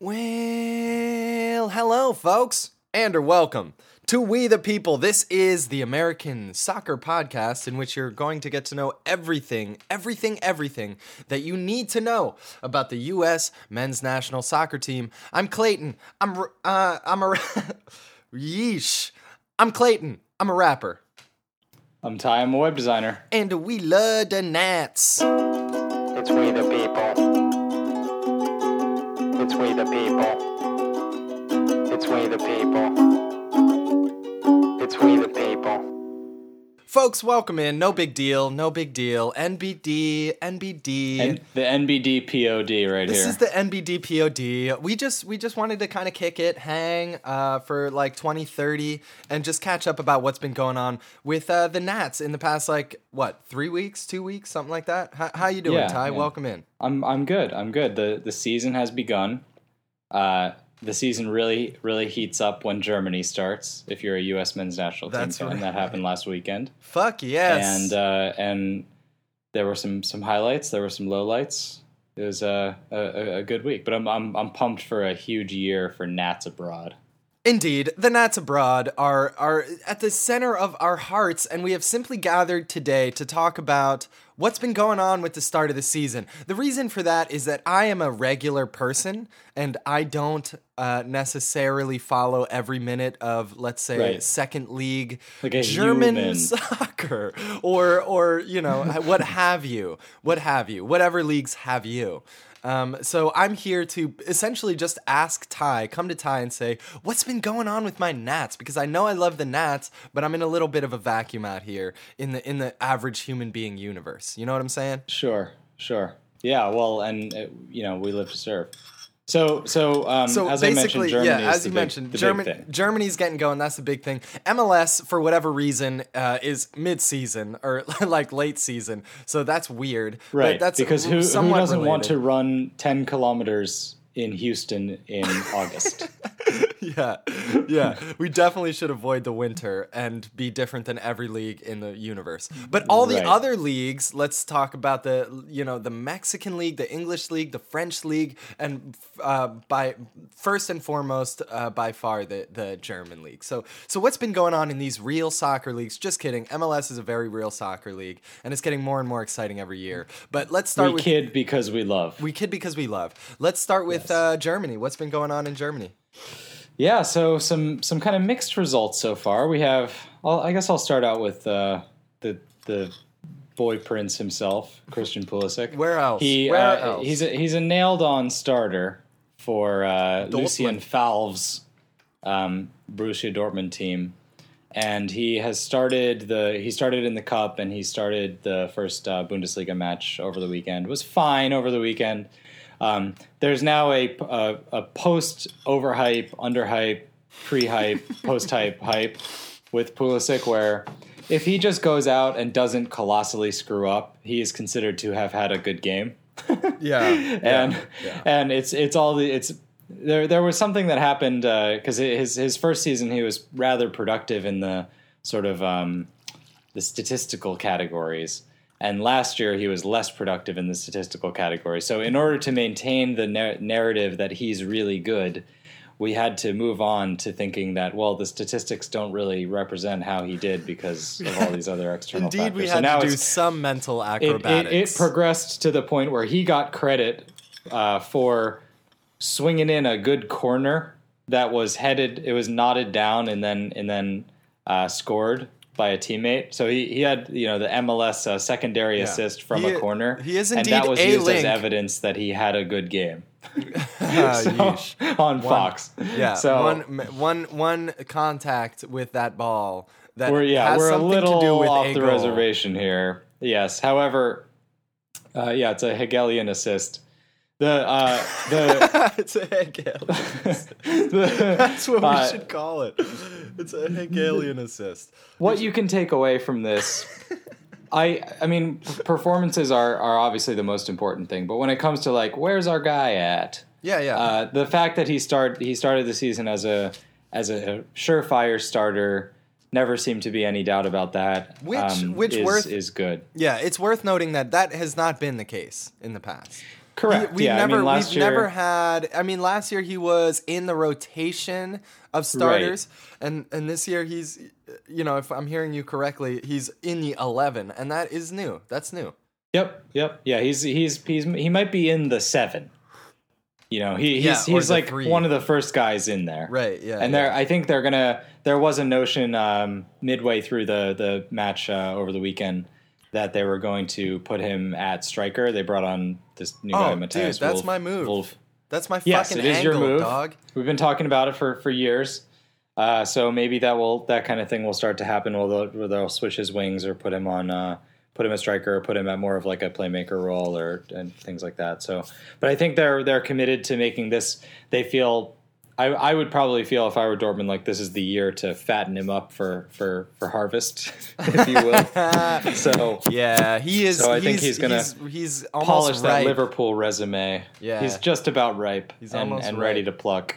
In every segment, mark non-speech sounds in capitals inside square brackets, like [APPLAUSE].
Well, hello, folks, and or welcome to We the People. This is the American Soccer Podcast, in which you're going to get to know everything, everything, everything that you need to know about the U.S. men's national soccer team. I'm Clayton. I'm uh, I'm a [LAUGHS] yeesh. I'm Clayton. I'm a rapper, I'm Ty. I'm a web designer. and we love the Nats. It's we the people. We the people. Folks, welcome in. No big deal. No big deal. NBD, NBD. And the NBD POD right here. This is the NBD POD. We just we just wanted to kind of kick it, hang uh, for like 20, 30, and just catch up about what's been going on with uh, the Nats in the past like what three weeks, two weeks, something like that. How, how you doing, Yeah, Ty? yeah. Welcome in. I'm I'm good. I'm good. The the season has begun. Uh, the season really really heats up when Germany starts. If you're a U.S. men's national team That's fan, right. that happened last weekend. Fuck yes. And uh, and there were some some highlights. There were some lowlights. It was a, a a good week. But I'm I'm I'm pumped for a huge year for Nats abroad. Indeed, the Nats abroad are are at the center of our hearts, and we have simply gathered today to talk about what's been going on with the start of the season. The reason for that is that I am a regular person, and I don't uh, necessarily follow every minute of, let's say, Right. second league Like German human. [LAUGHS] soccer, or or you know [LAUGHS] what have you, what have you, whatever leagues have you. Um, so I'm here to essentially just ask Ty, come to Ty and say, what's been going on with my Nats? Because I know I love the Nats, but I'm in a little bit of a vacuum out here in the in the average human being universe. You know what I'm saying? Sure, sure. Yeah, well, and uh, you know, we live to serve. So, so, um, So as I mentioned, basically, yeah, as you big- mentioned, German. Germany's getting going. That's the big thing. MLS, for whatever reason, uh, is mid-season or [LAUGHS] like late season, so that's weird. But right? that's because who, who doesn't want to run ten kilometers in Houston in August? [LAUGHS] Yeah, yeah. We definitely should avoid the winter and be different than every league in the universe. But all the Right. other leagues, let's talk about the you know the Mexican league, the English league, the French league, and uh, by first and foremost, uh, by far the the German league. So so what's been going on in these real soccer leagues? Just kidding. MLS is a very real soccer league, and it's getting more and more exciting every year. But let's start we with kid because we love. we kid because we love. Let's start with Yes. uh, Germany. What's been going on in Germany? Yeah, so some some kind of mixed results so far. We have. I'll, I guess I'll start out with uh, the the boy prince himself, Christian Pulisic. Where else? He Where uh, else? he's a, he's a nailed on starter for uh, Lucien Favre's um, Borussia Dortmund team, and he has started the he started in the cup and he started the first uh, Bundesliga match over the weekend. Was fine over the weekend. Um, there's now a a, a post overhype, underhype, pre-hype, [LAUGHS] post-hype hype with Pulisic where. If he just goes out and doesn't colossally screw up, he is considered to have had a good game [LAUGHS] Yeah, [LAUGHS] and yeah. and it's it's all the it's there there was something that happened because his his first season he was rather productive in the sort of um, the statistical categories and last year he was less productive in the statistical category. So in order to maintain the nar- narrative that he's really good we had to move on to thinking that well the statistics don't really represent how he did because of all these other [LAUGHS] external Indeed, factors. We so had now to do some mental it, acrobatics. it, it progressed to the point where he got credit uh, for swinging in a good corner that was headed it was knotted down and then and then uh, scored by a teammate so he, he had you know the MLS uh, secondary assist from He- a corner he is indeed and that was used link. as evidence that he had a good game [LAUGHS] [LAUGHS] So, yeesh. on Fox Yeah, so one, one, one contact with that ball that we're yeah has we're a little to do with off a the goal. reservation here. Yes, however, uh, yeah, it's a Hegelian assist. The uh, the, [LAUGHS] it's a Hegelian. the [LAUGHS] That's what we uh, should call it. It's a Hegelian assist. what you can take away from this. I I mean performances are are obviously the most important thing, but when it comes to like where's our guy at? Yeah, yeah. Uh, the fact that he start he started the season as a as a surefire starter, never seemed to be any doubt about that. um, Which- which is, worth- is good. yeah, it's worth noting that that has not been the case in the past. Correct. we yeah, I never mean, last we've year, never had. I mean, last year he was in the rotation of starters, and and this year he's, you know, if I'm hearing you correctly, he's in the eleven, and that is new. That's new. Yep, yep, yeah. He's he's he's he might be in the seven. You know, he, Yeah, he's or he's like three. one of the first guys in there, Right, yeah, And yeah. there, I think they're gonna. There was a notion um, midway through the the match uh, over the weekend that they were going to put him at striker. They brought on this new Oh, guy, dude, Matthias that's Wolf- my move. Wolf. That's my Yes, fucking it is angle, your move, dog. We've been talking about it for for years. Uh, so maybe that will that kind of thing will start to happen. Where they'll, where they'll switch his wings or put him on uh, put him a striker or put him at more of like a playmaker role or and things like that. So, but I think they're they're committed to making this. They feel. I, I would probably feel if I were Dortmund like this is the year to fatten him up for for for harvest, [LAUGHS] if you will. [LAUGHS] so Yeah, he is. So I he's, think he's gonna he's, he's almost polish that. Liverpool resume. Yeah. he's just about ripe He's and, and ready to pluck.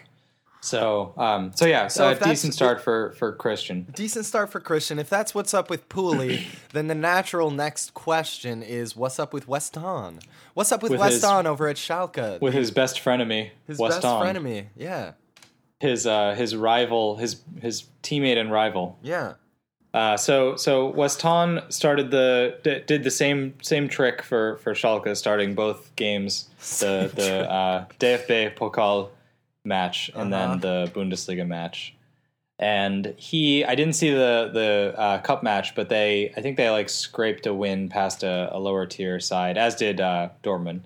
So, um, so yeah, So a decent start for for Christian. Decent start for Christian. If that's what's up with Pooley, [COUGHS] then the natural next question is what's up with Weston? What's up with, With West his- over at Schalke? with his best frenemy, his West best frenemy. Yeah, his uh, his rival, his his teammate and rival. yeah. Uh, so so Weston started the d- did the same same trick for for Schalke, starting both games, the the uh, DFB Pokal match and Uh-huh. then the Bundesliga match. And he, I didn't see the the uh, cup match, but they, I think they like scraped a win past a, a lower tier side, as did uh, Dortmund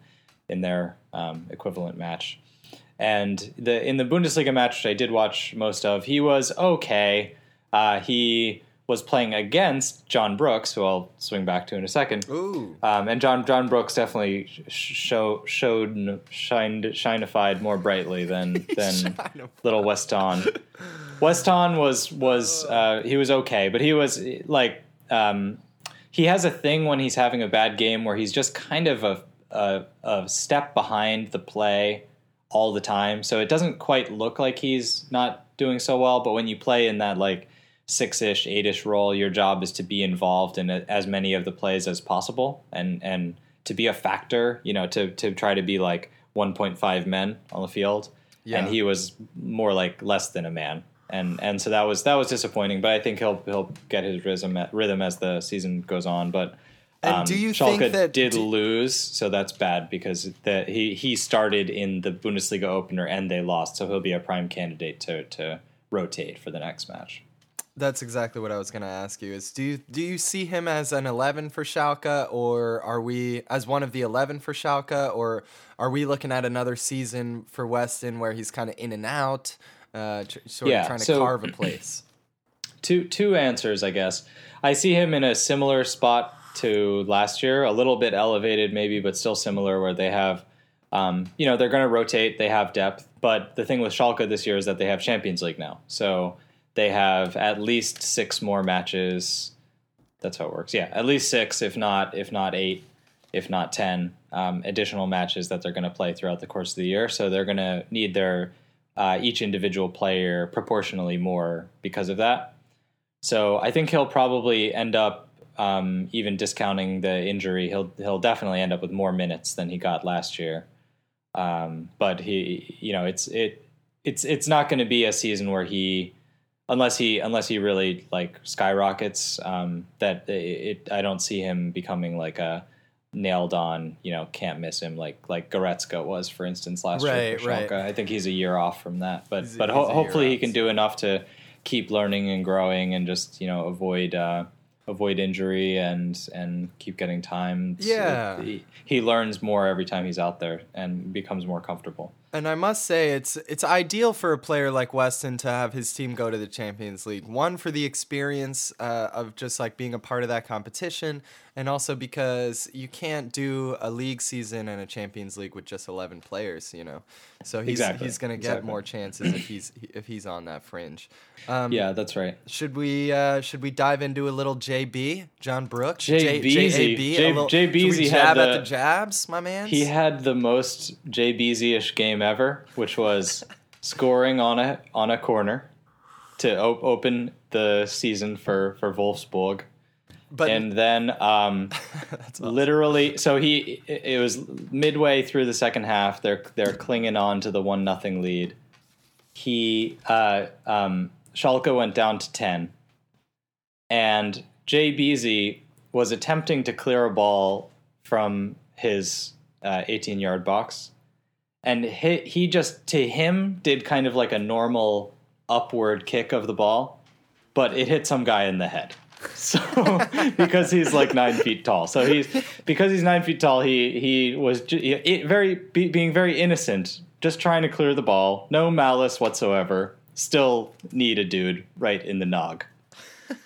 in their um, equivalent match. And the in the Bundesliga match, which I did watch most of, he was okay. Uh, he was playing against John Brooks, who I'll swing back to in a second. Ooh. Um, and John John Brooks definitely sh- show, showed shined shinified more brightly than [LAUGHS] than little Weston. Weston was was uh, he was okay, but he was like um, he has a thing when he's having a bad game where he's just kind of a, a a step behind the play all the time. So it doesn't quite look like he's not doing so well. But when you play in that like six ish, eight ish role, your job is to be involved in a, as many of the plays as possible and and to be a factor. You know, to to try to be like 1.5 men on the field. Yeah. And he was more like less than a man. And and so that was that was disappointing, but I think he'll he'll get his rhythm rhythm as the season goes on. But And um, do you Schalke think that- did do- lose, so that's bad because the, he he started in the Bundesliga opener and they lost, so he'll be a prime candidate to to rotate for the next match. That's exactly what I was going to ask you. Is do you do you see him as an 11 for Schalke or are we as one of the 11 for Schalke or are we looking at another season for Weston where he's kind of in and out uh, tr- sort Yeah, of trying to so- carve a place? [CLEARS THROAT] Two two answers, I guess. I see him in a similar spot to last year, a little bit elevated maybe, but still similar, where they have, um, you know, they're going to rotate, they have depth. But the thing with Schalke this year is that they have Champions League now, so they have at least six more matches. That's how it works. Yeah, at least six, if not if not eight, if not ten um, additional matches that they're going to play throughout the course of the year. So they're going to need their uh, each individual player proportionally more because of that. So I think he'll probably end up um, even discounting the injury. He'll he'll definitely end up with more minutes than he got last year. Um, but he, you know, it's it it's it's not going to be a season where he, unless he unless he really like skyrockets. Um, that it, I don't see him becoming like a nailed on, you know, can't miss him like like Goretzka was, for instance, last year Right, for right. I think he's a year off from that, but He's but ho- year hopefully he can do enough to keep learning and growing and just you know avoid uh, avoid injury and and keep getting time. Yeah. he, he learns more every time he's out there and becomes more comfortable. And I must say, it's it's ideal for a player like Weston to have his team go to the Champions League. One for the experience uh, of just like being a part of that competition, and also because you can't do a league season and a Champions League with just eleven players. You know, so he's Exactly, he's going to get exactly. more chances if he's if he's on that fringe. Um, Yeah, that's right. Should we uh, should we dive into a little JB John Brooks J- Beezy. JAB? J- a little, J- should we Beezy had jab at the- the jabs, my man. He had the most JBZ-ish game ever, which was scoring on a on a corner to op- open the season for for Wolfsburg, But- and then um, [LAUGHS] literally, so he it was midway through the second half. They're they're clinging on to the one nothing lead. He uh, um, Schalke went down to ten, and Jay Beasy was attempting to clear a ball from his uh, 18 yard box and he, he just to him did kind of like a normal upward kick of the ball but it hit some guy in the head. [LAUGHS] So because he's like nine feet tall. So he's because he's nine feet tall he he was it, very be, being very innocent just trying to clear the ball no malice whatsoever still need a dude right in the nog.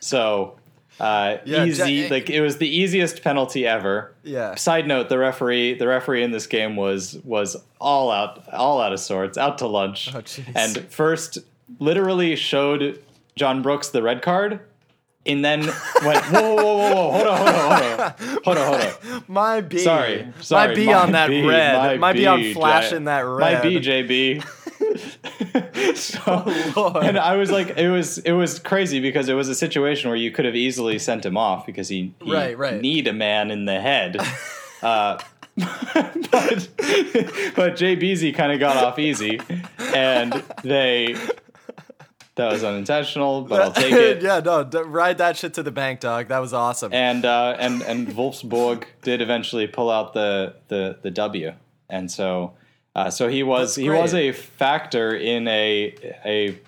So uh, Yeah, easy like it was the easiest penalty ever Yeah. Side note: the referee, the referee in this game was was all out, all out of sorts, out to lunch, Oh, jeez. and first literally showed John Brooks the red card, and then went, whoa, whoa, whoa, whoa, hold on, hold on, hold on, hold on, hold on. [LAUGHS] My B. Sorry, sorry, My B my on that B, red. My, B, on flashing J- that red. My B, JB. [LAUGHS] [LAUGHS] so, Lord. and I was like, it was it was crazy because it was a situation where you could have easily sent him off because he, he Right, right. need a man in the head. Uh, [LAUGHS] but but Jay Beasy kind of got off easy, and they that was unintentional, but I'll take [LAUGHS] it. yeah, no, d- ride that shit to the bank, dog. That was awesome. And uh, and and Wolfsburg did eventually pull out the the the W, and so uh, so he was he was a factor in a a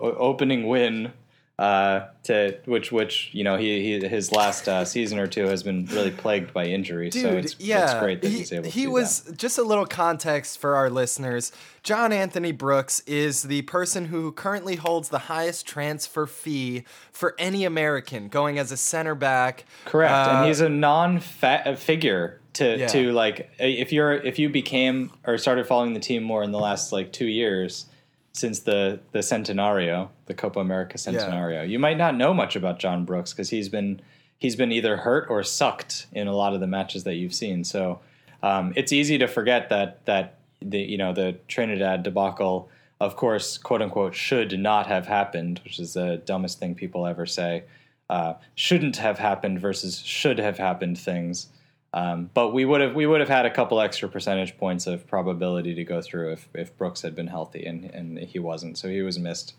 opening win. Uh, to which which you know he, he his last uh, season or two has been really plagued by injury, Dude, so it's yeah, it's great that he, he's able he was that. just a little context for our listeners. John Anthony Brooks is the person who currently holds the highest transfer fee for any American, going as a center back. Correct, Uh, and he's a non-figure to Yeah. to like if you're if you became or started following the team more in the last like two years since the the Centenario, the Copa America Centenario, you might not know much about John Brooks because he's been he's been either hurt or sucked in a lot of the matches that you've seen. So um, it's easy to forget that that the you know the Trinidad debacle, of course, quote unquote, should not have happened, which is the dumbest thing people ever say. Uh, shouldn't have happened versus should have happened things. Um, but we would have we would have had a couple extra percentage points of probability to go through if, if Brooks had been healthy and, and he wasn't, so he was missed.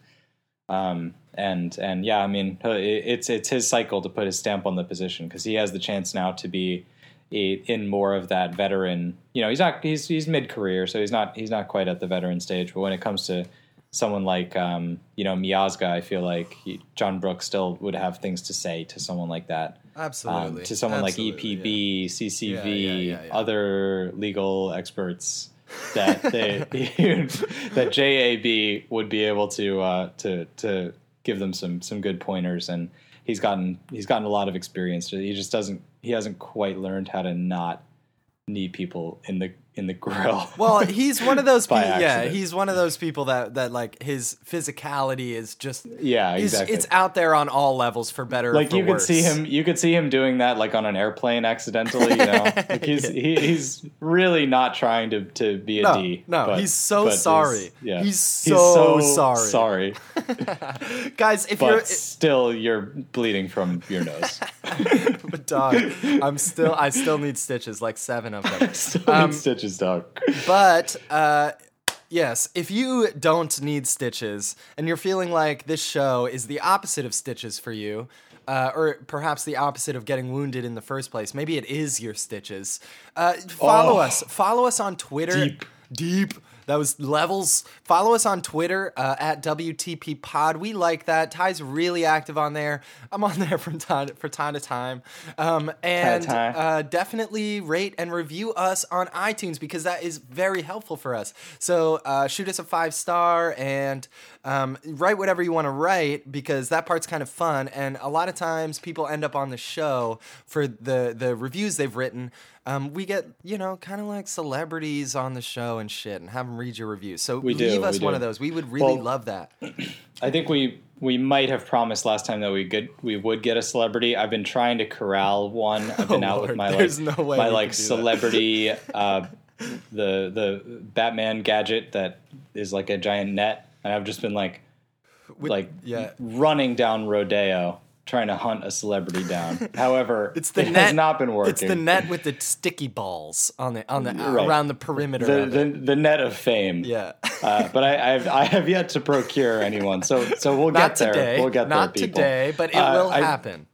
Um, and and yeah, I mean uh, it's it's his cycle to put his stamp on the position because he has the chance now to be in more of that veteran. You know, he's not he's he's mid career, so he's not he's not quite at the veteran stage. But when it comes to someone like um, you know Miazga, I feel like he, John Brooks still would have things to say to someone like that. Absolutely. Um, to someone Absolutely, like EPB, CCV, Yeah, yeah, yeah, yeah. other legal experts [LAUGHS] that they [LAUGHS] that JAB would be able to uh, to to give them some some good pointers, and he's gotten he's gotten a lot of experience. He just doesn't he hasn't quite learned how to not knee people in the in the grill. [LAUGHS] Well, he's one of those [LAUGHS] people. Yeah, he's one of those people that that like his physicality is just yeah, exactly. It's out there on all levels for better. or like you could see him you could see him doing that like on an airplane accidentally you know [LAUGHS] like he's he, he's really not trying to to be a No, D. no, but- he's so sorry. yeah He's so sorry. sorry guys. If but you're still you're bleeding from your nose but dog, I'm still I still need stitches, like seven of them. still Um, need stitches dog But uh, yes, if you don't need stitches and you're feeling like this show is the opposite of stitches for you, uh, or perhaps the opposite of getting wounded in the first place, maybe it is your stitches. Uh, follow Oh. us. Follow us on Twitter. Deep. Deep. That was levels. Follow us on Twitter uh, at WTP Pod. We like that. Ty's really active on there. I'm on [LAUGHS] there from time for time to time. Um, and uh, definitely rate and review us on iTunes because that is very helpful for us. So uh, shoot us a five star and um, write whatever you want to write because that part's kind of fun. And a lot of times people end up on the show for the the reviews they've written. Um, we get you know kind of like celebrities on the show and shit and have them read your reviews. So We do, leave us we one do. of those. We would really Well- love that. [CLEARS THROAT] I think we we might have promised last time that we good we would get a celebrity. I've been trying to corral one. I've [LAUGHS] been Oh, out Lord, with my like no my like do celebrity [LAUGHS] uh, the the Batman gadget that is like a giant net, and I've just been like With- like yeah. running down Rodeo trying to hunt a celebrity down. However, [LAUGHS] It's the it net. has not been working. It's the net with the sticky balls on the on the [LAUGHS] Right. around the perimeter. the, of the, the net of fame. Yeah. uh, but I, I've, I have yet to procure anyone. So so we'll Not get there. today. We'll get not there. people. today, but it Uh, will I- happen.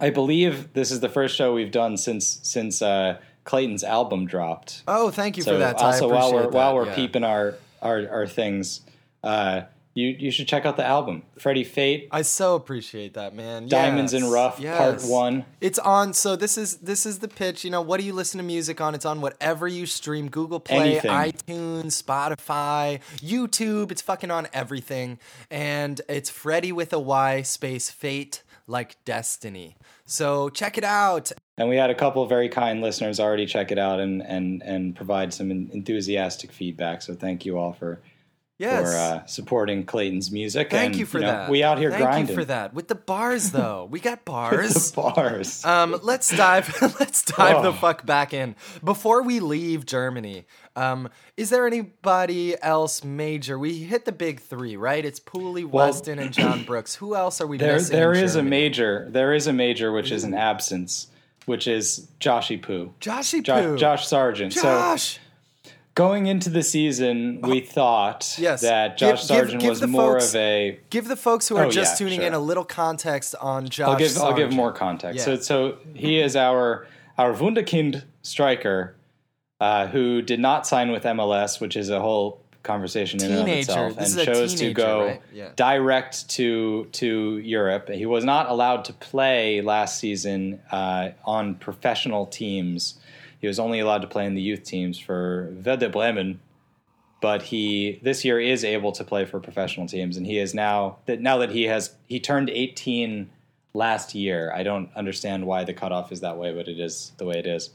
I believe this is the first show we've done since since uh, Clayton's album dropped. Oh, thank you so for that. Ty. I also while we're appreciate while we're yeah. peeping our our, our things, uh, you you should check out the album. Freddie Fate, I so appreciate that, man. Diamonds in Yes, Rough, Part. One. It's on. So this is this is the pitch. You know, what do you listen to music on? It's on whatever you stream: Google Play, Anything. iTunes, Spotify, YouTube. It's fucking on everything. And it's Freddie with a Y space Fate like Destiny. So check it out. And we had a couple of very kind listeners already check it out and and and provide some enthusiastic feedback. So thank you all for Yes. for uh, supporting Clayton's music. Thank and, you for know, that. We out here Thank grinding. you for that. With the bars though, we got [LAUGHS] bars. The bars. Um, let's dive. [LAUGHS] let's dive the Oh. fuck back in before we leave Germany. Um, is there anybody else major? We hit the big three, right? It's Pooley, Weston, and John [CLEARS THROAT] Brooks. Who else are we There, missing? there is a major. There is a major, which is an absence, which is Joshy Poo, Joshy Jo- Poo. Josh Sargent. Josh. So going into the season, we thought Yes. that Josh give- Sargent give was more folks- of a. Give the folks who are Oh, just yeah, tuning sure. in a little context on Josh. I'll give. I'll give more context. Yeah. So, so he is our our Wunderkind striker, uh, who did not sign with MLS, which is a whole conversation in and of itself, This and chose to go right? Yeah. direct to to Europe. He was not allowed to play last season uh, on professional teams. He was only allowed to play in the youth teams for Werder Bremen. But he this year is able to play for professional teams, and he is now that now that he has he turned 18 last year. I don't understand why the cutoff is that way, but it is the way it is.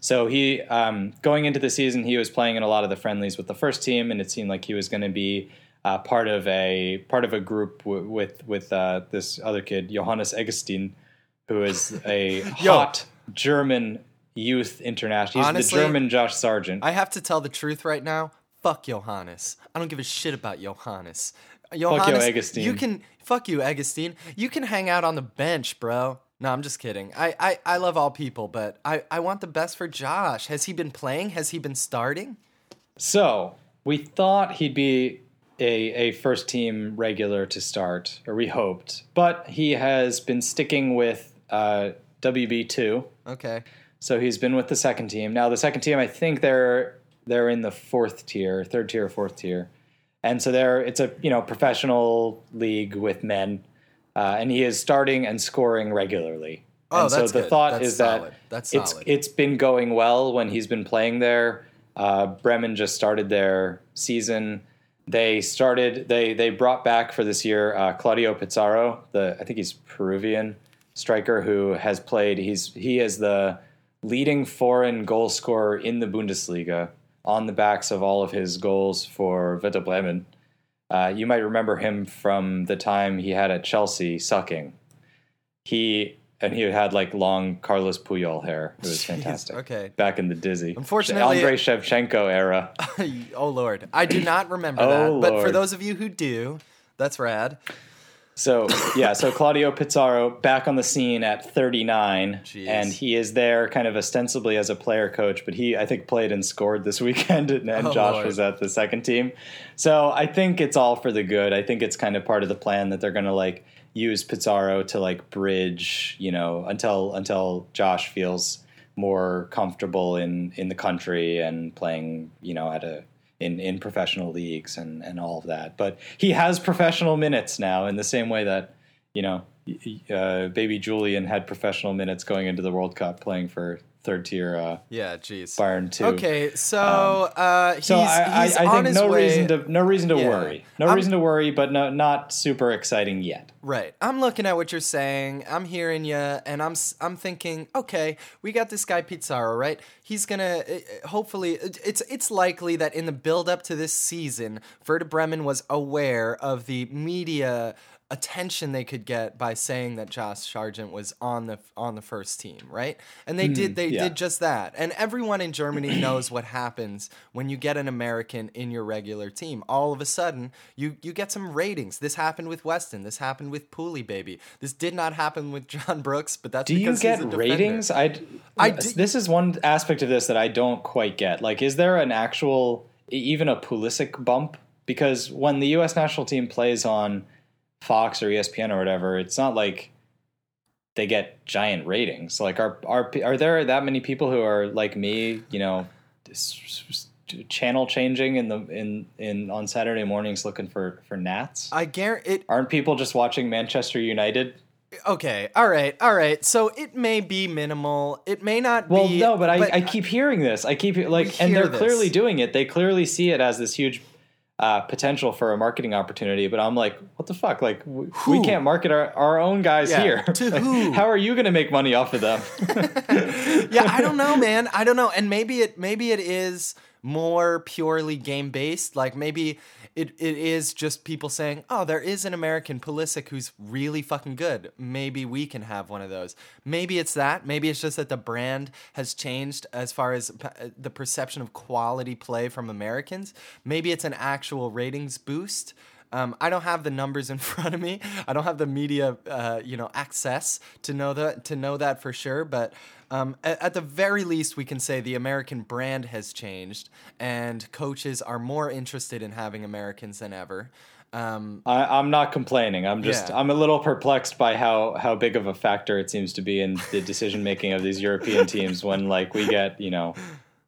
So he um, going into the season, he was playing in a lot of the friendlies with the first team, and it seemed like he was going to be uh, part of a part of a group w- with with uh, this other kid, Johannes Eggestein, who is a [LAUGHS] hot German youth international. He's Honestly, the German Josh Sargent. I have to tell the truth right now. Fuck Johannes. I don't give a shit about Johannes. Johannes, Eggestein. you can fuck you, Eggestein. You can hang out on the bench, bro. No, I'm just kidding. I, I, I love all people, but I, I want the best for Josh. Has he been playing? Has he been starting? So we thought he'd be a, a first team regular to start, or we hoped, but he has been sticking with uh, WB2. Okay. So he's been with the second team. Now the second team, I think they're they're in the fourth tier, third tier, fourth tier, and so they're it's a you know professional league with men, uh, and he is starting and scoring regularly. Oh, and that's so the good. thought That's is solid. that That's it's solid. it's been going well when he's been playing there. Uh, Bremen just started their season. They started. They they brought back for this year uh, Claudio Pizarro, the I think he's Peruvian striker who has played. He's he is the leading foreign goal scorer in the Bundesliga on the backs of all of his goals for Werder Bremen. Uh, you might remember him from the time he had at Chelsea sucking. He and he had like long Carlos Puyol hair. It was [LAUGHS] Jeez, fantastic. okay. back in the dizzy, Unfortunately- Andrei Shevchenko era. [LAUGHS] oh Lord, I do not remember Oh, that. But for those of you who do, that's rad. So yeah, so Claudio Pizarro back on the scene at 39, Jeez. and he is there kind of ostensibly as a player coach, but he I think played and scored this [LAUGHS] weekend, and, and Oh, Josh Lord. was at the second team. So I think it's all for the good. I think it's kind of part of the plan that they're going to like use Pizarro to like bridge, you know, until until Josh feels more comfortable in in the country and playing, you know, at a in, in professional leagues and, and all of that. But he has professional minutes now in the same way that, you know, uh, baby Julian had professional minutes going into the World Cup playing for third tier uh, Yeah, jeez. Bayern 2. Okay, so uh, he's, So I, he's I, I on think no way. reason to no reason to Yeah. worry. No I'm- reason to worry, but no, not super exciting yet. Right. I'm looking at what you're saying. I'm hearing you, and I'm I'm thinking, okay, we got this guy Pizarro, right? He's gonna uh, uh, hopefully. It's it's likely that in the build up to this season, Werder Bremen was aware of the media attention they could get by saying that Josh Sargent was on the on the first team, right? And they did mm, they yeah. did just that. And everyone in Germany [CLEARS THROAT] knows what happens when you get an American in your regular team. All of a sudden, you you get some ratings. This happened with Weston. This happened with Pooley, baby. This did not happen with John [LAUGHS] Brooks, but that's Do you because get he's a defender. ratings? I, I d- this is one aspect of this that I don't quite get. Like, is there an actual, even a Pulisic bump? Because when the U.S. national team plays on Fox or ESPN or whatever, it's not like they get giant ratings. Like, are are are there that many people who are like me? You know, channel changing in the in in on Saturday mornings looking for for Nats? I guarantee it. Aren't people just watching Manchester United? Okay, all right, all right. So it may be minimal. It may not Well, be. no, but I, I keep hearing this. I keep like, and they're this. clearly doing it. They clearly see it as this huge uh, potential for a marketing opportunity. But I'm like, what the fuck? Like, we, we can't market our, our own guys Yeah, here. to Like, [LAUGHS] who? How are you going to make money off of them? [LAUGHS] yeah, I don't know, [LAUGHS] man. I don't know. And maybe it maybe it is more purely game based. Like maybe it, it is just people saying, "Oh, there is an American Pulisic who's really fucking good. Maybe we can have one of those." Maybe it's that. Maybe it's just that the brand has changed as far as p- uh, the perception of quality play from Americans. Maybe it's an actual ratings boost. Um, I don't have the numbers in [LAUGHS] front of me. I don't have the media, uh, you know, access to know that to know that for sure. But um, at, at the very least, we can say the American brand has changed, and coaches are more interested in having Americans than ever. Um, I, I'm not complaining. I'm just Yeah. I'm a little perplexed by how how big of a factor it seems to be in the decision making of these European [LAUGHS] teams when like we get you know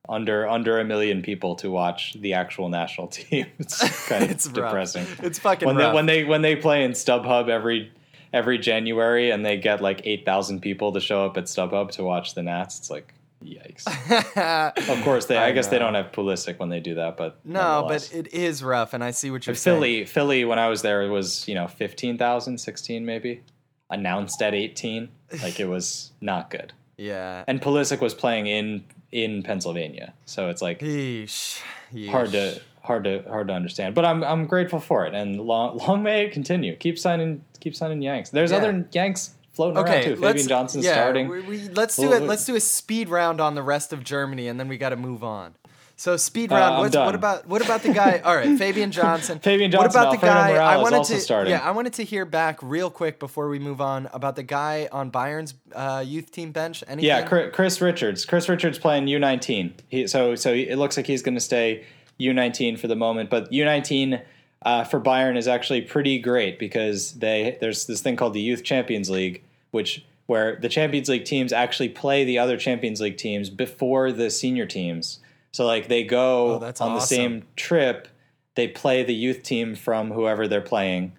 under under a million people to watch the actual national [LAUGHS] team. It's [LAUGHS] kind of It's rough. depressing. It's fucking when rough. they when they when they play in StubHub every every January and they get like eight thousand people to show up at StubHub to watch the Nats. It's like yikes. [LAUGHS] of course they. I, I guess they don't have Pulisic when they do that, but no, but it is rough, and I see what you're saying. Philly, Philly, when I was there, it was you know 15,000, 16 maybe, announced at eighteen. Like it was not good. [LAUGHS] Yeah. And Pulisic was playing in in Pennsylvania, so it's like Yeesh. Yeesh. hard to hard to hard to understand. But I'm I'm grateful for it, and long [LAUGHS] long may it continue. Keep signing keep signing Yanks. There's Yeah. other Yanks floating around too. Fabian Johnson yeah, starting. We, we, let's do it. Let's do a speed round on the rest of Germany, and then we got to move on. So speed Uh, round. I'm what about what about the guy? [LAUGHS] All right, Fabian Johnson. Fabian Johnson. What about the Alfredo guy? I wanted to. starting. Yeah, I wanted to hear back real quick before we move on about the guy on Bayern's uh, youth team bench. Anything? Yeah, Chris Richards. Chris Richards playing U19. He, so so it looks like he's going to stay U19 for the moment, but U19 uh, for Bayern is actually pretty great because they there's this thing called the Youth Champions League, which where the Champions League teams actually play the other Champions League teams before the senior teams. So like they go Oh, on the same trip, they play the youth team from whoever they're playing,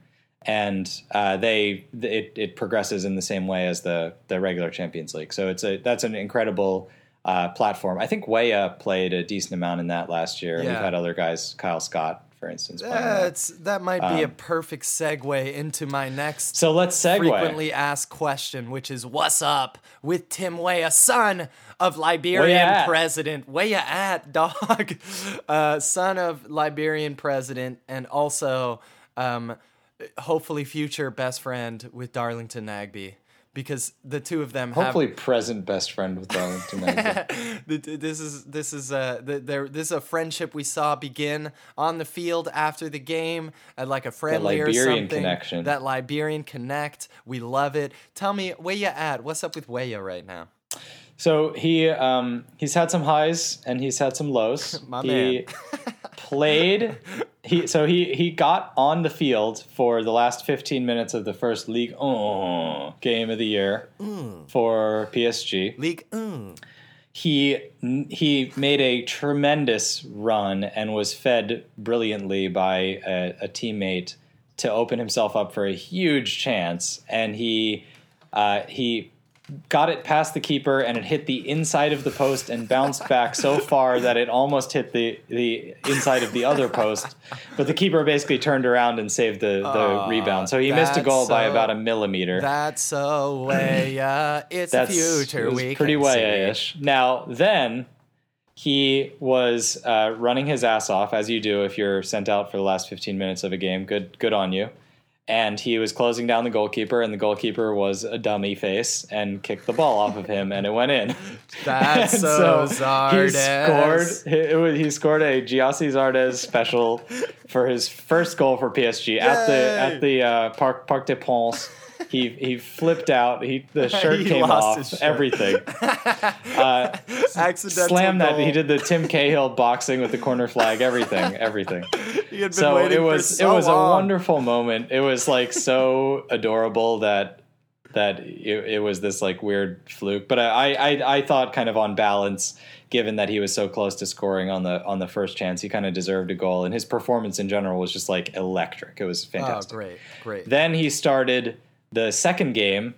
and uh, they it, it progresses in the same way as the the regular Champions League. So it's a that's an incredible uh, platform. I think Weah played a decent amount in that last year. and We've had other guys, Kyle Scott, for instance. that. That's that might be a perfect segue into my next Um, So let's segue. frequently asked question, which is what's up with Tim Weah, son of Liberian president. Where ya at, [LAUGHS] dog? Uh, son of Liberian president, and also um, hopefully future best friend with Darlington Nagbe. Because the two of them Hopefully, have present best friend with Darlington. Nagbe. [LAUGHS] Th- th- this is this is uh th- there this is a friendship we saw begin on the field after the game at like a friendly or Liberian something. connection. That Liberian connect, we love it. Tell me where you at? What's up with Weah right now? So he um, he's had some highs and he's had some lows. [LAUGHS] My he man. [LAUGHS] played. He so he he got on the field for the last 15 minutes of the first League oh, game of the year Mm. for PSG. League. Mm. He he made a tremendous run and was fed brilliantly by a, a teammate to open himself up for a huge chance, and he uh, he got it past the keeper and it hit the inside of the post and bounced back so far that it almost hit the the inside of the other post. But the keeper basically turned around and saved the, the Aw, rebound. So he missed a goal by about a millimeter. That's so Weah. It's That's future it we pretty can way-ish. Now then, he was uh, running his ass off as you do if you're sent out for the last 15 minutes of a game. Good, good on you. And he was closing down the goalkeeper, and the goalkeeper was a dummy face and kicked the ball off of him, and it went in. [LAUGHS] That's [LAUGHS] so, he Zardes. scored. It was, he scored a Gyasi Zardes special for his first goal for PSG at the at the uh, Parc Parc des Princes. He he flipped out. He the [LAUGHS] shirt He came off. Everything. [LAUGHS] Uh, Accidental slam that. He did the Tim Cahill boxing with the corner flag. Everything. Everything. [LAUGHS] He had been So it was so it was long. a wonderful moment. It was like so adorable that that it, it was this like weird fluke. But I, I I thought kind of on balance, given that he was so close to scoring on the on the first chance, he kind of deserved a goal. And his performance in general was just like electric. It was Oh, fantastic. great, great. Then he started the second game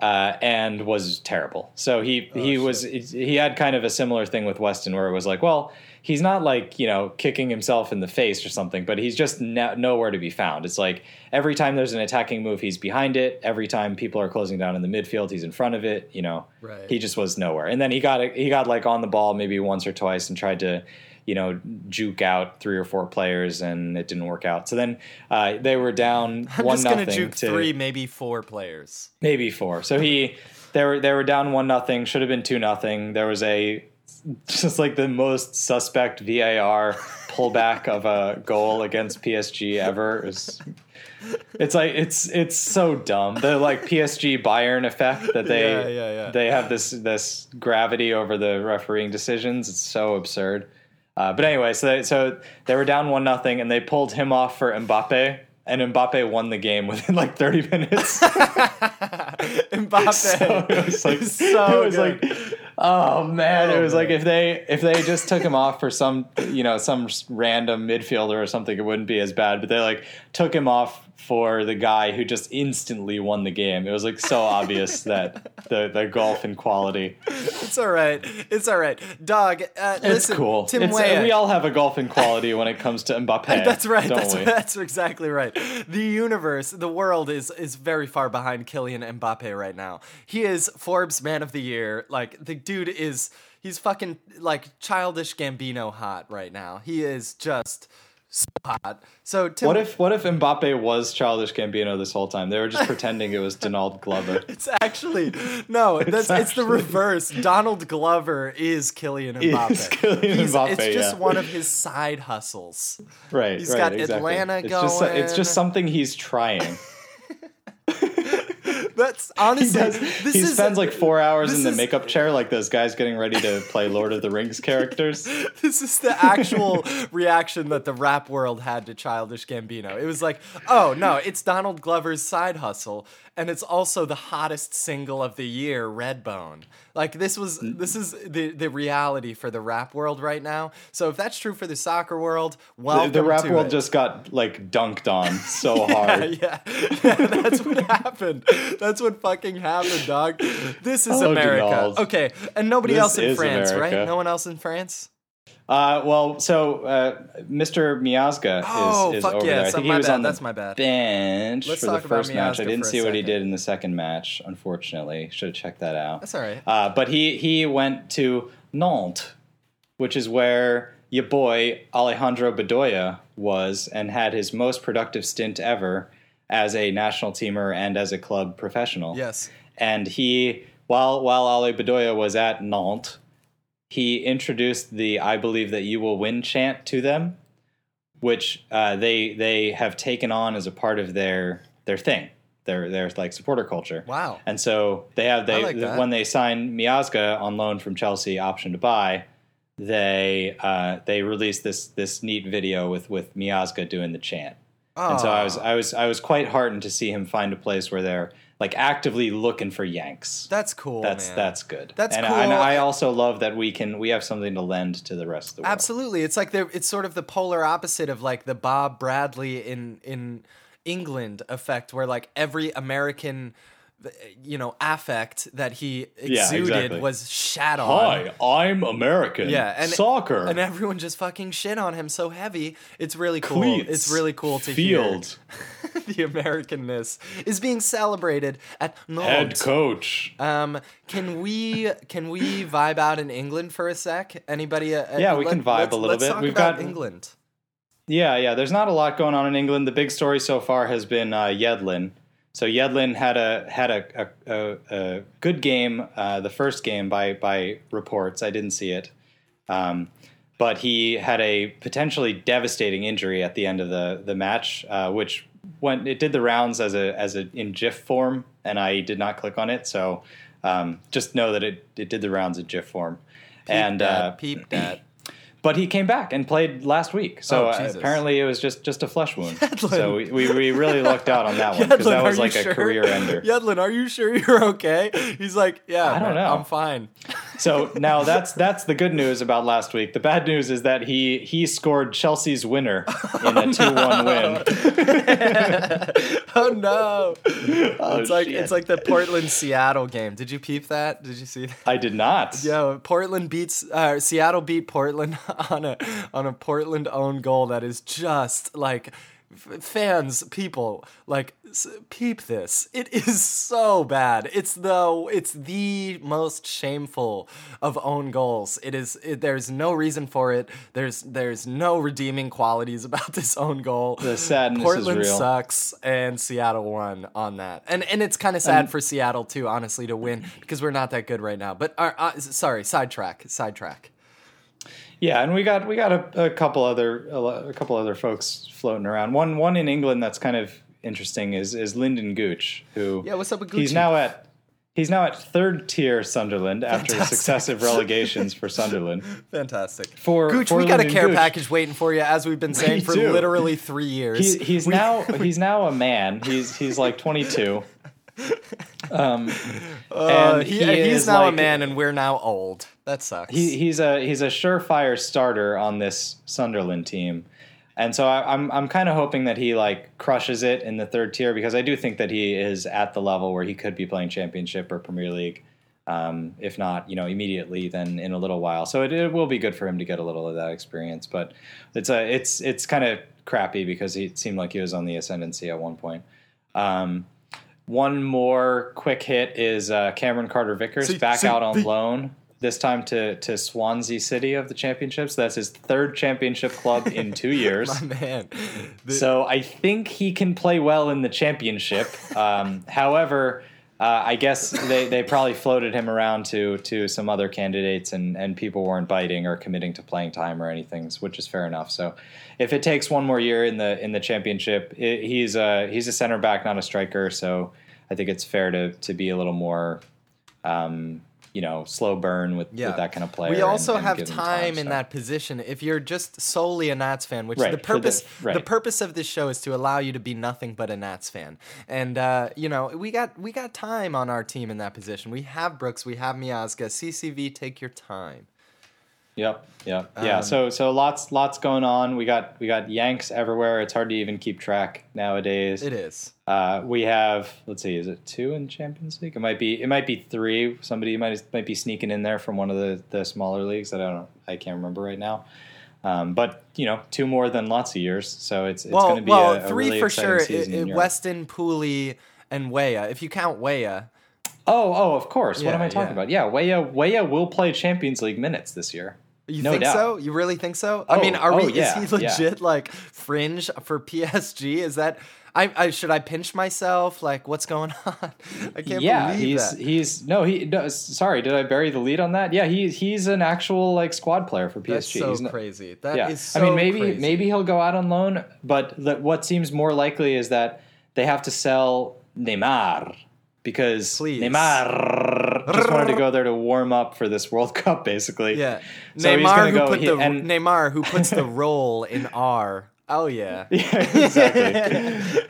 uh, and was terrible. So he Oh, he was he had kind of a similar thing with Weston where it was like, well, he's not like you know kicking himself in the face or something, but he's just no, nowhere to be found. It's like every time there's an attacking move, he's behind it. Every time people are closing down in the midfield, he's in front of it. You know, Right. he just was nowhere. And then he got he got like on the ball maybe once or twice and tried to. You know, juke out three or four players, and it didn't work out. So then uh, they were down [LAUGHS] I'm one nothing juke to three, maybe four players. maybe four. So he they were they were down one nothing. Should have been two nothing. There was a just like the most suspect VAR [LAUGHS] pullback of a goal against PSG ever. It was- it's like it's it's so dumb. The like PSG Bayern effect that they Yeah, yeah, yeah. they have this this gravity over the refereeing decisions. It's so absurd. Uh, but anyway, so they, so they were down one nothing, and they pulled him off for Mbappe, and Mbappe won the game within like thirty minutes. [LAUGHS] Mbappe. So it was like, so it was good. like, oh man, Oh, it was like if they if they just took him off for some you know some random midfielder or something, it wouldn't be as bad. But they like took him off for the guy who just instantly won the game. It was like so obvious [LAUGHS] that the the golf in quality. It's all right. It's all right. Dog, uh, It's listen, cool. Tim It's, uh, Weah. we all have a golf in quality when it comes to Mbappe. [LAUGHS] That's right. That's, that's exactly right. The universe, the world is is very far behind Kylian Mbappe right now. He is Forbes Man of the Year. Like the dude is he's fucking like childish Gambino hot right now. He is just so hot. So Tim, What if what if Mbappe was childish Gambino this whole time? They were just pretending it was [LAUGHS] Donald Glover. it's actually no, [LAUGHS] that's it's, the reverse. Donald Glover is Kylian Mbappe. Is [LAUGHS] Kylian He's- Mbappe, it's just yeah. one of his side hustles. Right. He's right, got exactly. Atlanta it's Just, it's just something he's trying. That's [LAUGHS] He honestly does. this he is spends like four hours in the is- makeup chair, like those guys getting ready to play Lord of the Rings [LAUGHS] characters. this is the actual [LAUGHS] reaction that the rap world had to Childish Gambino. It was like, oh no, it's Donald Glover's side hustle, and it's also the hottest single of the year, Redbone. Like this was this is the the reality for the rap world right now. So if that's true for the soccer world, The, welcome the rap world it. just got like dunked on so [LAUGHS] yeah, hard. yeah, [LAUGHS] yeah, that's what happened. That's what fucking happened, dog. This is Oh, America. Okay, and nobody This else in France, right? No one else in France. Uh, well, so uh, Mr. Miazga Oh, is, over yeah, there. I think my he was bad, on the that's my bad. bench Let's for the first match. I didn't see what he did in the second match. Unfortunately, should have checked that out. That's all right. Uh, but he he went to Nantes, which is where your boy Alejandro Bedoya was and had his most productive stint ever as a national teamer and as a club professional. Yes. And he while while Ale Bedoya was at Nantes, he introduced the "I believe that you will win" chant to them, which uh, they they have taken on as a part of their their thing, their their like supporter culture. Wow. And so they have they like when they signed Miazga on loan from Chelsea, option to buy. They uh, they released this this neat video with with Miazga doing the chant, Oh. and so I was I was I was quite heartened to see him find a place where they're like actively looking for Yanks. That's cool. That's man. that's good. That's and, cool. And I also love that we can we have something to lend to the rest of the world. Absolutely. It's like they're, it's sort of the polar opposite of like the Bob Bradley in in England effect, where like every American, you know, affect that he Yeah, exuded exactly. was shat on. Hi, I'm American. Yeah, and soccer and everyone just fucking shit on him so heavy. It's really cool. cleats, it's really cool to field hear [LAUGHS] the Americanness is being celebrated at North head coach. Um, can we can we vibe out in England for a sec? Anybody? Uh, Yeah, we let- can vibe a little let's bit. Talk We've about got- England. Yeah, yeah. There's not a lot going on in England. The big story so far has been uh, Yedlin. So Yedlin had a had a, a, a, good game, uh, the first game by by reports. I didn't see it, um, but he had a potentially devastating injury at the end of the the match, uh, which went it did the rounds as a as a in GIF form, and I did not click on it. So um, just know that it it did the rounds in GIF form, and that, uh, peep that. But he came back and played last week. So Oh, uh, apparently it was just just a flesh wound. [LAUGHS] Yedlin. So we, we, we really lucked out on that one because that was like a sure? career ender. Yedlin, are you sure you're okay? He's like, yeah, I don't man, know. I'm fine. So [LAUGHS] now that's that's the good news about last week. The bad news is that he he scored Chelsea's winner in a [LAUGHS] two one win. oh no! it's like shit. it's like the Portland Seattle game. Did you peep that? Did you see that? I did not. Yo, Portland beats uh, Seattle beat Portland [LAUGHS] on a on a Portland owned goal that is just like f- fans, people like s- peep this. It is so bad. It's the it's the most shameful of own goals. It is. It, there's no reason for it. There's there's no redeeming qualities [LAUGHS] about this own goal. The sadness is Portland real. sucks, and Seattle won on that. And and it's kind of sad for Seattle too, honestly, to win because we're not that good right now. But uh, uh, sorry, sidetrack, sidetrack. Yeah, and we got we got a, a couple other a, a couple other folks floating around. One one in England that's kind of interesting is is Lyndon Gooch, who Yeah, what's up with He's now at he's now at third tier Sunderland after Fantastic. successive relegations for Sunderland. [LAUGHS] Fantastic. For- Gooch, for we got a care Gooch. package waiting for you, as we've been saying for do. literally three years. He, he's now [LAUGHS] he's now a man. He's he's like 22. Um, Uh, and he, he he's now a man, and we're now old. That sucks. he, he's a he's a surefire starter on this Sunderland team, and so I, I'm I'm kind of hoping that he like crushes it in the third tier because I do think that he is at the level where he could be playing Championship or Premier League. Um, if not, you know, immediately, then in a little while. So it, it will be good for him to get a little of that experience. But it's a it's it's kind of crappy because he seemed like he was on the ascendancy at one point. Um, one more quick hit is uh, Cameron Carter Vickers See- back see- out on the- loan. This time to, to Swansea City of the championships. That's his third championship club in [LAUGHS] two years. my man. The- So I think he can play well in the championship. [LAUGHS] Um, however, uh, I guess they, they probably floated him around to to some other candidates, and, and people weren't biting or committing to playing time or anything, which is fair enough. So if it takes one more year in the in the championship, it, he's a he's a center back, not a striker. So I think it's fair to to be a little more. Um, you know, slow burn with, with that kind of player. We also and have give him time in so. that position. If you're just solely a Nats fan, which Right, the for the- purpose the, purpose of this show is to allow you to be nothing but a Nats fan. And uh, you know, we got we got time on our team in that position. We have Brooks, we have Miazga. CCV, take your time. Yep, yep, yeah. Um, so so lots lots going on. We got we got Yanks everywhere. It's hard to even keep track nowadays. It is. Uh, we have let's see, is it two in Champions League? It might be it might be three. Somebody might might be sneaking in there from one of the, the smaller leagues. that I don't. I can't remember right now. Um, but you know, two more than lots of years. So it's it's well, going to be well, a, a three really for sure. season in I- I- Europe. Weston, Pooley, and Weah. If you count Weah, Oh, oh, of course. what am I talking yeah. about? Yeah, Weah Weah will play Champions League minutes this year. You No think doubt. so? You really think so? I Oh, mean, are oh, we? yeah, is he [LAUGHS] yeah. legit like fringe for PSG? Is that? I, I should I pinch myself? Like, what's going [LAUGHS] on? I can't yeah, believe he's that. he's no he. No, sorry, did I bury the lead on that? Yeah, he he's an actual like squad player for PSG. That's so he's not- crazy. That is yeah, so I mean maybe crazy. maybe he'll go out on loan, but the, what seems more likely is that they have to sell Neymar because Please. Neymar just wanted to go there to warm up for this World [LAUGHS] Cup, basically. Yeah, So he's Neymar who go put he- the and- Neymar who [LAUGHS] puts the roll in R. Oh yeah. [LAUGHS] Yeah, exactly.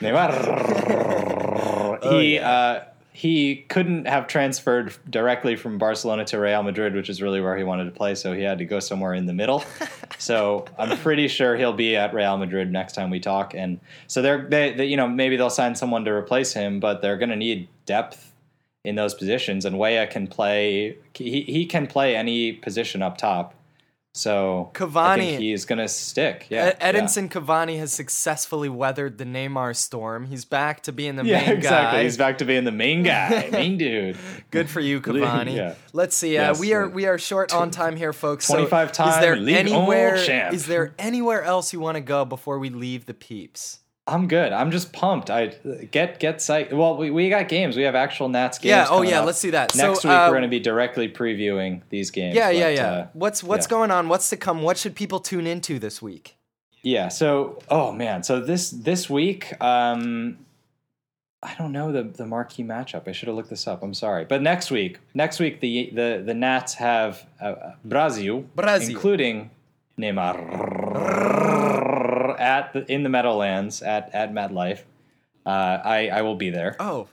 Neymar. Oh, he yeah. uh, he couldn't have transferred directly from Barcelona to Real Madrid, which is really where he wanted to play. So he had to go somewhere in the middle. [LAUGHS] so I'm pretty sure he'll be at Real Madrid next time we talk. And so they're they, they you know maybe they'll sign someone to replace him, but they're going to need depth in those positions. And Weah can play he he can play any position up top. So I Cavani- think he's gonna stick. Yeah, Ed- Edinson Cavani has successfully weathered the Neymar storm. He's back to being the Yeah, main yeah exactly. guy. He's back to being the main guy, [LAUGHS] main dude. Good for you, [LAUGHS] Cavani. Yeah. Let's see. Uh, Yes, we are we are short on time here, folks. So 25 is there anywhere? Is there anywhere else you want to go before we leave the peeps? I'm good. I'm just pumped. I get get psyched. Well, we, we got games. We have actual Nats games. Yeah, oh yeah, up. let's see that. Next So, week uh, we're going to be directly previewing these games. Yeah, yeah, yeah. uh, what's what's yeah. going on? What's to come? What should people tune into this week? Yeah. So, oh man. So this this week, um, I don't know the the marquee matchup. I should have looked this up. I'm sorry. But next week, next week the the the Nats have uh, Brazil, Brazil. including Neymar at the, in the Meadowlands at at MetLife. Uh, I I will be there. Oh,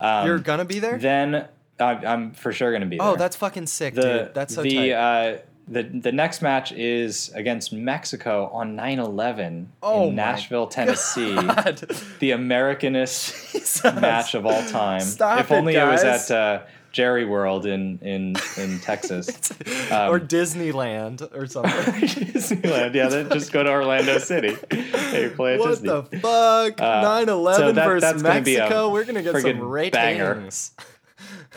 Um, you're gonna be there? Then I, I'm for sure going to be there. oh, that's fucking sick, the dude. That's so the tight. uh, the the next match is against Mexico on 9/11 Oh in Nashville, Tennessee. God. the Americanist [LAUGHS] match of all time. Stop if it, only it, was at uh, Jerry World in in in [LAUGHS] Texas. Um, or Disneyland or something. [LAUGHS] Disneyland. Yeah, then just go to Orlando City. Hey, play at what Disney. the fuck? Uh, 9 so 11 that- versus that's gonna Mexico? We're going to get some ratings. [LAUGHS]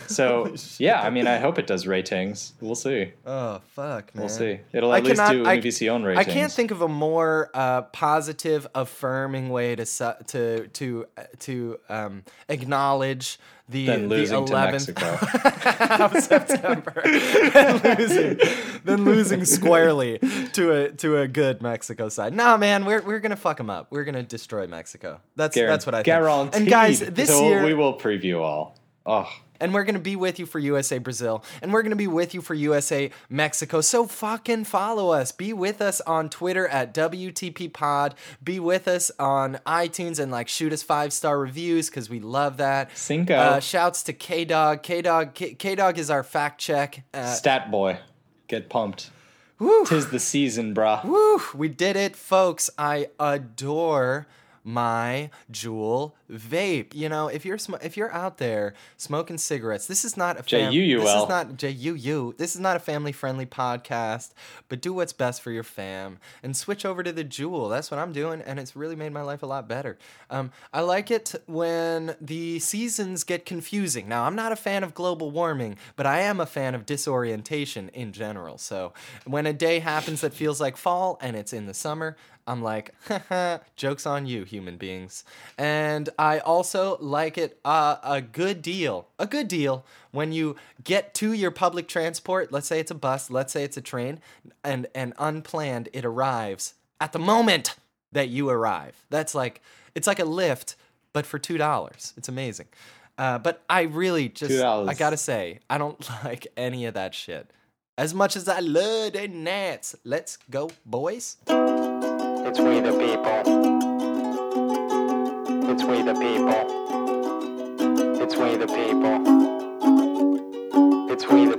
So yeah, I mean, I hope it does ratings. We'll see. Oh, fuck, man. We'll see. It'll I at least cannot- do I- Univision I ratings. I can't think of a more uh, positive, affirming way to su- to to uh, to um, acknowledge the Than losing the to 11th Mexico. [LAUGHS] of September [LAUGHS] than losing, than losing squarely to a to a good Mexico side. Nah, man, we're we're gonna fuck them up. We're gonna destroy Mexico. That's that's what I think. Guaranteed. And guys, this so year we will preview all. Oh, and we're going to be with you for USA Brazil, and we're going to be with you for USA Mexico. So fucking follow us. Be with us on Twitter at WTP Pod. Be with us on iTunes and like shoot us five star reviews because we love that. Cinco. Uh, shouts to K Dog. K Dog. K Dog is our fact check. Uh, stat boy, get pumped. whew, Tis the season, brah. whew, we did it, folks. I adore my Juul vape. You know, if you're sm- if you're out there smoking cigarettes, this is not a fam- J-U-U-L. This is not J U U. This is not a family friendly podcast. But do what's best for your fam and switch over to the Juul. That's what I'm doing, and it's really made my life a lot better. Um, I like it when the seasons get confusing. Now, I'm not a fan of global warming, but I am a fan of disorientation in general. So when a day happens that feels like fall and it's in the summer, I'm like, [LAUGHS] jokes on you, human beings. And I also like it uh, a good deal, a good deal when you get to your public transport. Let's say it's a bus, let's say it's a train, and and unplanned, it arrives at the moment that you arrive. That's like it's like a lift, but for two dollars. It's amazing. Uh, but I really just $2. I gotta say I don't [LAUGHS] like any of that shit. As much as I love the Nats, let's go, boys. It's we the people. It's we the people. It's we the people. It's we the